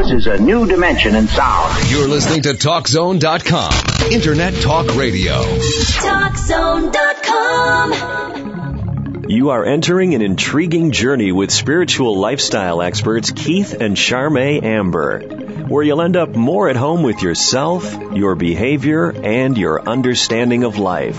This is a new dimension in sound. You're listening to TalkZone.com, Internet Talk Radio. TalkZone.com. You are entering an intriguing journey with spiritual lifestyle experts Keith and Charme Amber, where you'll end up more at home with yourself, your behavior, and your understanding of life.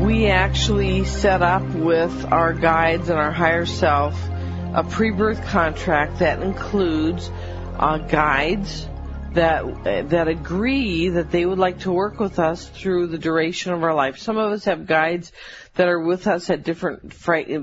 we actually set up with our guides and our higher self a pre-birth contract that includes uh, guides that that agree that they would like to work with us through the duration of our life. Some of us have guides that are with us at different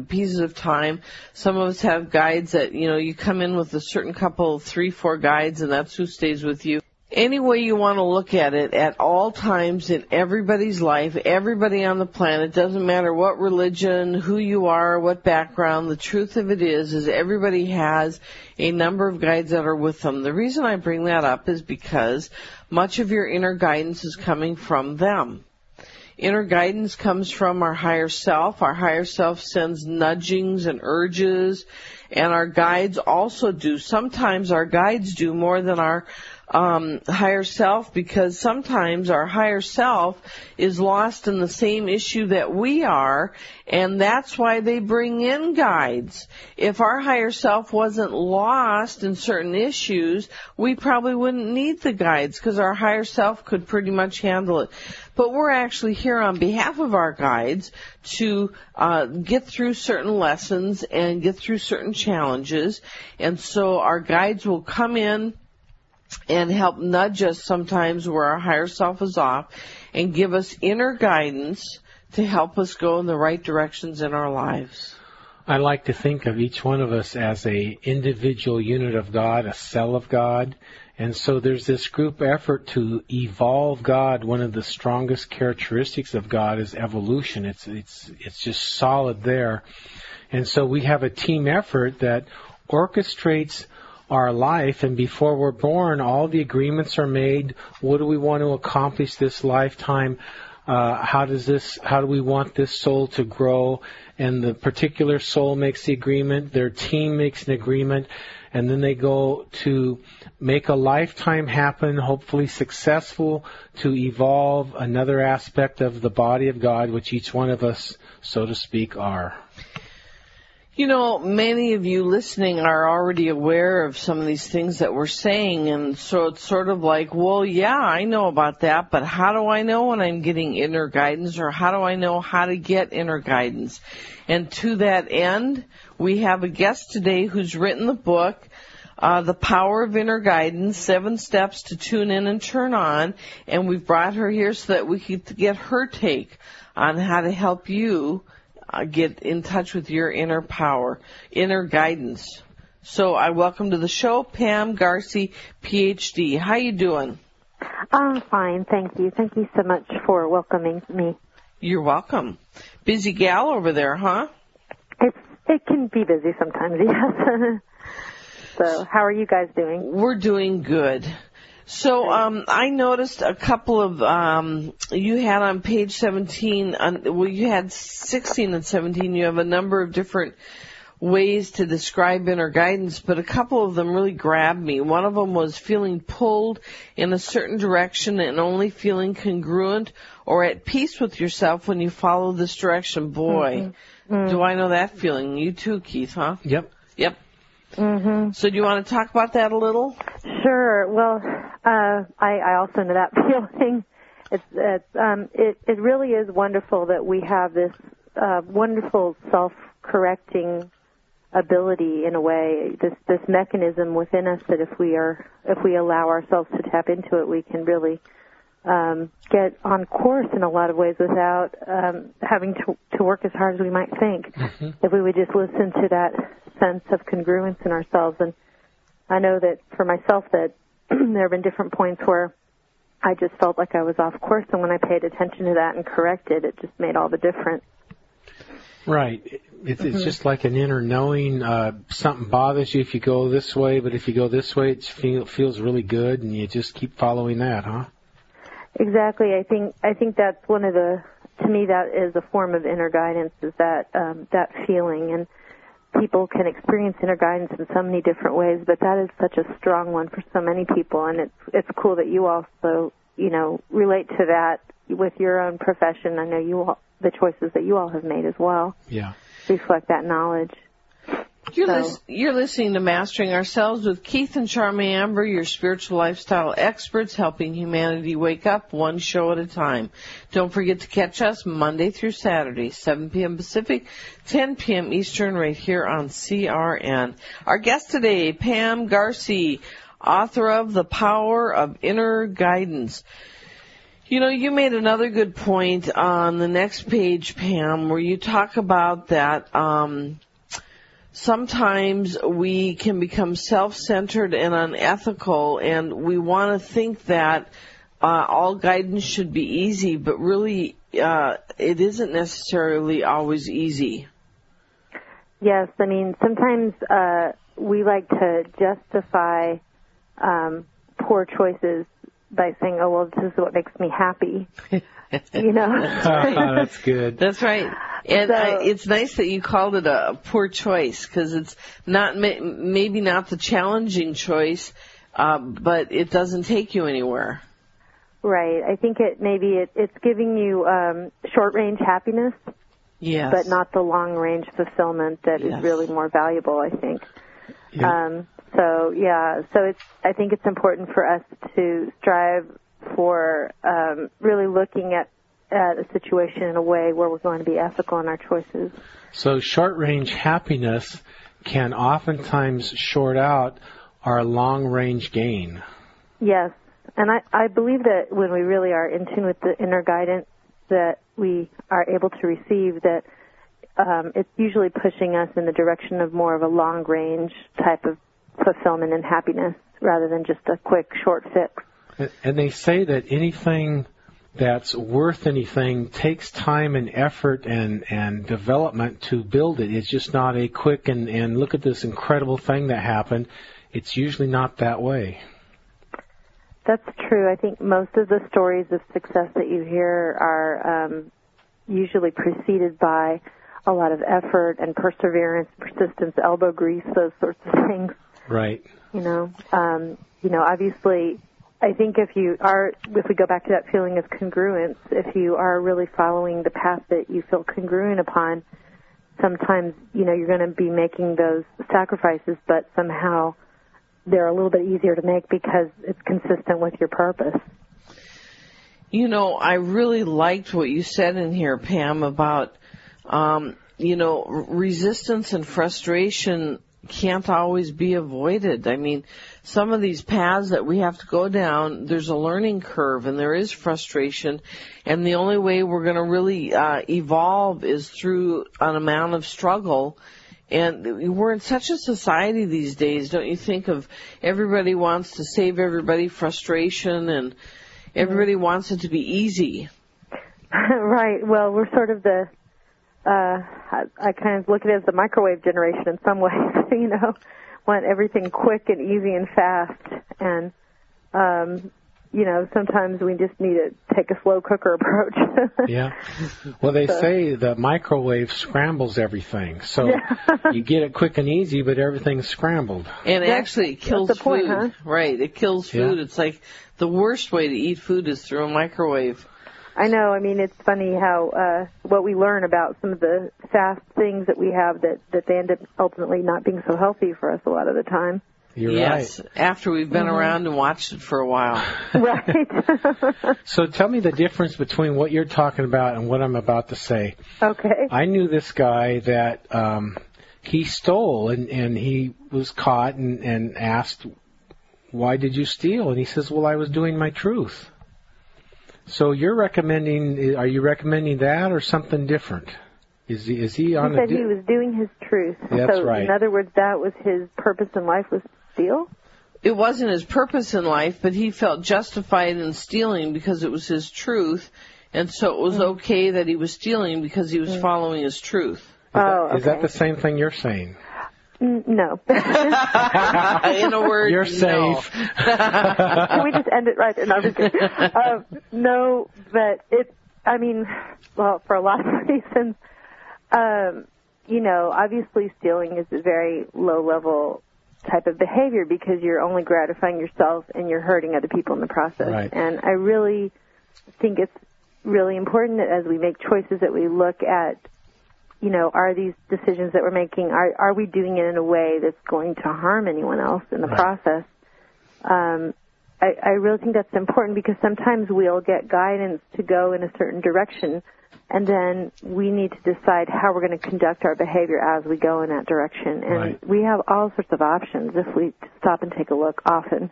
pieces of time. Some of us have guides that you know you come in with a certain couple, three, four guides, and that's who stays with you any way you want to look at it, at all times in everybody's life, everybody on the planet, doesn't matter what religion, who you are, what background, the truth of it is, is everybody has a number of guides that are with them. The reason I bring that up is because much of your inner guidance is coming from them. Inner guidance comes from our higher self. Our higher self sends nudgings and urges, and our guides also do. Sometimes our guides do more than our um, higher self because sometimes our higher self is lost in the same issue that we are, and that's why they bring in guides. If our higher self wasn't lost in certain issues, we probably wouldn't need the guides because our higher self could pretty much handle it. But we're actually here on behalf of our guides to uh, get through certain lessons and get through certain challenges, and so our guides will come in and help nudge us sometimes where our higher self is off and give us inner guidance to help us go in the right directions in our lives. I like to think of each one of us as a individual unit of God, a cell of God. And so there's this group effort to evolve God. One of the strongest characteristics of God is evolution. It's, it's, it's just solid there. And so we have a team effort that orchestrates our life and before we're born all the agreements are made. What do we want to accomplish this lifetime? Uh, how does this how do we want this soul to grow? And the particular soul makes the agreement their team makes an agreement and then they go to make a lifetime happen hopefully successful to evolve another aspect of the body of god which each one of us so to speak are you know, many of you listening are already aware of some of these things that we're saying, and so it's sort of like, well, yeah, I know about that, but how do I know when I'm getting inner guidance, or how do I know how to get inner guidance? And to that end, we have a guest today who's written the book, uh, The Power of Inner Guidance, Seven Steps to Tune In and Turn On, and we've brought her here so that we could get her take on how to help you uh, get in touch with your inner power, inner guidance. So I welcome to the show Pam Garcy, PhD. How you doing? I'm fine, thank you. Thank you so much for welcoming me. You're welcome. Busy gal over there, huh? It's it can be busy sometimes, yes. so, how are you guys doing? We're doing good. So um, I noticed a couple of um, you had on page 17. On, well, you had 16 and 17. You have a number of different ways to describe inner guidance, but a couple of them really grabbed me. One of them was feeling pulled in a certain direction and only feeling congruent or at peace with yourself when you follow this direction. Boy, mm-hmm. Mm-hmm. do I know that feeling. You too, Keith, huh? Yep. Yep. Mm-hmm. So do you want to talk about that a little? Sure. Well, uh, I, I also know that feeling. It's, it's um, it, it really is wonderful that we have this uh, wonderful self-correcting ability in a way, this this mechanism within us that if we are if we allow ourselves to tap into it, we can really um, get on course in a lot of ways without um, having to to work as hard as we might think. Mm-hmm. If we would just listen to that sense of congruence in ourselves and I know that for myself that there have been different points where I just felt like I was off course, and when I paid attention to that and corrected, it just made all the difference. Right. It's, mm-hmm. it's just like an inner knowing. Uh, something bothers you if you go this way, but if you go this way, it feel, feels really good, and you just keep following that, huh? Exactly. I think I think that's one of the. To me, that is a form of inner guidance. Is that um, that feeling and people can experience inner guidance in so many different ways, but that is such a strong one for so many people, and it's it's cool that you also you know relate to that with your own profession. I know you all the choices that you all have made as well. Yeah, reflect that knowledge. You're, so. lis- you're listening to Mastering Ourselves with Keith and Charmy Amber, your spiritual lifestyle experts helping humanity wake up one show at a time. Don't forget to catch us Monday through Saturday, 7 p.m. Pacific, 10 p.m. Eastern, right here on CRN. Our guest today, Pam Garcy, author of The Power of Inner Guidance. You know, you made another good point on the next page, Pam, where you talk about that, um, sometimes we can become self-centered and unethical and we want to think that uh, all guidance should be easy, but really uh, it isn't necessarily always easy. Yes, I mean sometimes uh, we like to justify um, poor choices by saying, "Oh well, this is what makes me happy," you know. that's good. That's right. And so, I, it's nice that you called it a, poor choice because it's not maybe not the challenging choice, uh, but it doesn't take you anywhere. Right. I think it maybe it, it's giving you um, short range happiness. Yes. But not the long range fulfillment that yes. is really more valuable. I think. Um, so yeah, so it's I think it's important for us to strive for um, really looking at at a situation in a way where we're going to be ethical in our choices. So short range happiness can oftentimes short out our long range gain. Yes. And I, I believe that when we really are in tune with the inner guidance that we are able to receive, that um, it's usually pushing us in the direction of more of a long range type of fulfillment and happiness rather than just a quick short fix. And they say that anything that's worth anything takes time and effort and, and development to build it. It's just not a quick and, and look at this incredible thing that happened. It's usually not that way. That's true. I think most of the stories of success that you hear are um, usually preceded by a lot of effort and perseverance, persistence, elbow grease, those sorts of things. Right. You know, um, you know, obviously I think if you are, if we go back to that feeling of congruence, if you are really following the path that you feel congruent upon, sometimes, you know, you're going to be making those sacrifices, but somehow they're a little bit easier to make because it's consistent with your purpose. You know, I really liked what you said in here, Pam, about, um, you know, resistance and frustration can't always be avoided. I mean, some of these paths that we have to go down, there's a learning curve and there is frustration. And the only way we're going to really uh, evolve is through an amount of struggle. And we're in such a society these days, don't you think of everybody wants to save everybody frustration and everybody wants it to be easy. right. Well, we're sort of the uh, I, I kind of look at it as the microwave generation in some ways. you know, want everything quick and easy and fast, and um, you know, sometimes we just need to take a slow cooker approach. yeah. Well, they so. say the microwave scrambles everything. So yeah. you get it quick and easy, but everything's scrambled. And it actually kills food. Point, huh? Right. It kills food. Yeah. It's like the worst way to eat food is through a microwave. I know. I mean, it's funny how uh, what we learn about some of the fast things that we have that that they end up ultimately not being so healthy for us a lot of the time. You're yes, right. after we've been mm-hmm. around and watched it for a while. right. so tell me the difference between what you're talking about and what I'm about to say. Okay. I knew this guy that um, he stole and and he was caught and and asked, "Why did you steal?" And he says, "Well, I was doing my truth." So you're recommending? Are you recommending that or something different? Is he is he on? He said di- he was doing his truth. That's so right. In other words, that was his purpose in life was steal. it wasn't his purpose in life, but he felt justified in stealing because it was his truth, and so it was Mm. okay that he was stealing because he was following his truth. Oh, Is that the same thing you're saying? No. in a word, You're no. safe. Can we just end it right there? No, I'm just kidding. Uh, no, but it. I mean, well, for a lot of reasons. Um, you know, obviously, stealing is a very low-level type of behavior because you're only gratifying yourself and you're hurting other people in the process. Right. And I really think it's really important that as we make choices that we look at you know, are these decisions that we're making, are, are we doing it in a way that's going to harm anyone else in the Right. process? Um, I, I really think that's important because sometimes we'll get guidance to go in a certain direction, and then we need to decide how we're going to conduct our behavior as we go in that direction. And Right. we have all sorts of options if we stop and take a look often.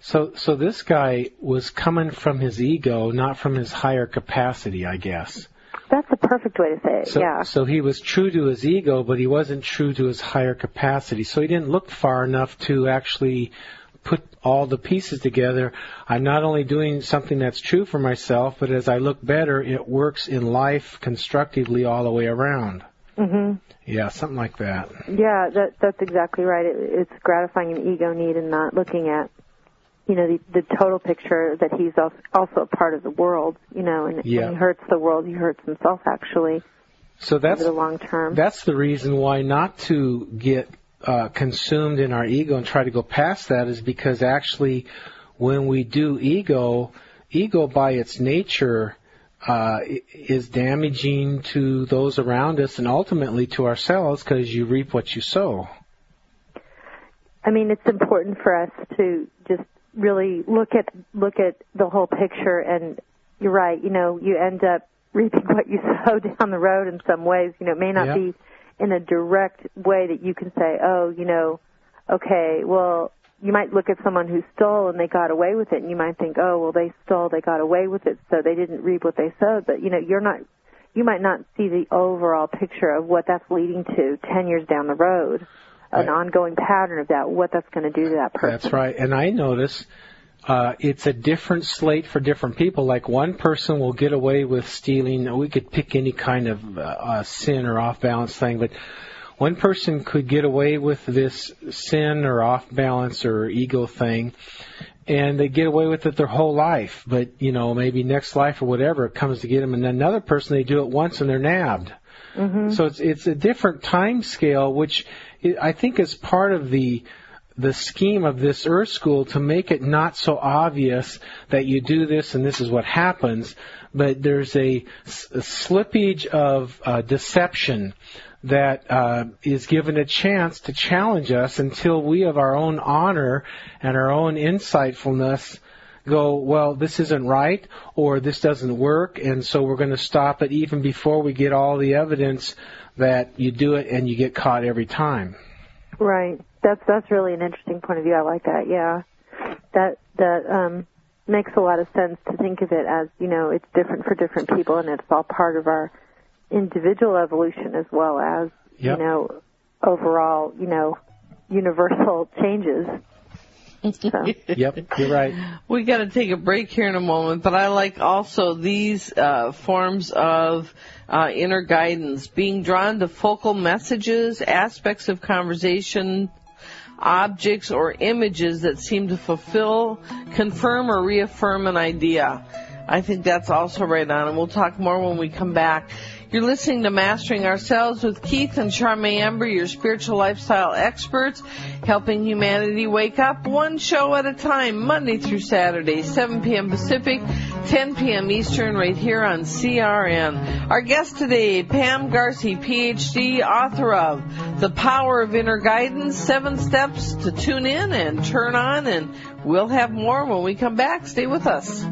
So, so this guy was coming from his ego, not from his higher capacity, I guess. Perfect way to say it, So, yeah. so he was true to his ego, but he wasn't true to his higher capacity. So he didn't look far enough to actually put all the pieces together. I'm not only doing something that's true for myself, but as I look better, it works in life constructively all the way around. hmm Yeah, something like that. Yeah, that that's exactly right. It, it's gratifying an ego need and not looking at, you know, the, the total picture that he's also, a part of the world. You know, and Yeah. he hurts the world, he hurts himself actually So that's the long term. That's the reason why not to get uh, consumed in our ego and try to go past that is because actually, when we do ego, ego by its nature uh, is damaging to those around us and ultimately to ourselves because you reap what you sow. I mean, it's important for us to just really look at look at the whole picture. And you're right. You know, you end up reaping what you sow down the road in some ways. You know, it may not Yeah. be in a direct way that you can say, oh, you know, okay, well, you might look at someone who stole and they got away with it, and you might think, oh, well, they stole, they got away with it, so they didn't reap what they sowed. But you know, you're not. You might not see the overall picture of what that's leading to 10 years down the road an Right. ongoing pattern of that, what that's going to do to that person. That's right. And I notice uh, it's a different slate for different people. Like one person will get away with stealing. We could pick any kind of uh, uh, sin or off balance thing, but one person could get away with this sin or off balance or ego thing, and they get away with it their whole life. But you know, maybe next life or whatever it comes to get them, and another person they do it once and they're nabbed. So it's it's a different time scale, which i think is part of the the scheme of this Earth School to make it not so obvious that you do this and this is what happens, but there's a slippage of uh, deception that uh, is given a chance to challenge us until we, of our own honor and our own insightfulness, go, well, this isn't right, or this doesn't work, and so we're going to stop it even before we get all the evidence that you do it and you get caught every time. Right. That's that's really an interesting point of view. I like that. Yeah. That that um makes a lot of sense to think of it as, you know, it's different for different people and it's all part of our individual evolution as well as, Yep. you know, overall, you know, universal changes. So, Yep, you're right. We got to take a break here in a moment, but I like also these uh, forms of uh, inner guidance, being drawn to focal messages, aspects of conversation, objects, or images that seem to fulfill, confirm, or reaffirm an idea. I think that's also right on, and we'll talk more when we come back. You're listening to Mastering Ourselves with Keith and Charmaine Amber, your spiritual lifestyle experts, helping humanity wake up one show at a time, Monday through Saturday, 7 p.m. Pacific, 10 p.m. Eastern, right here on CRN. Our guest today, Pam Garcy, PhD, author of The Power of Inner Guidance, Seven Steps to Tune In and Turn On, and we'll have more when we come back. Stay with us.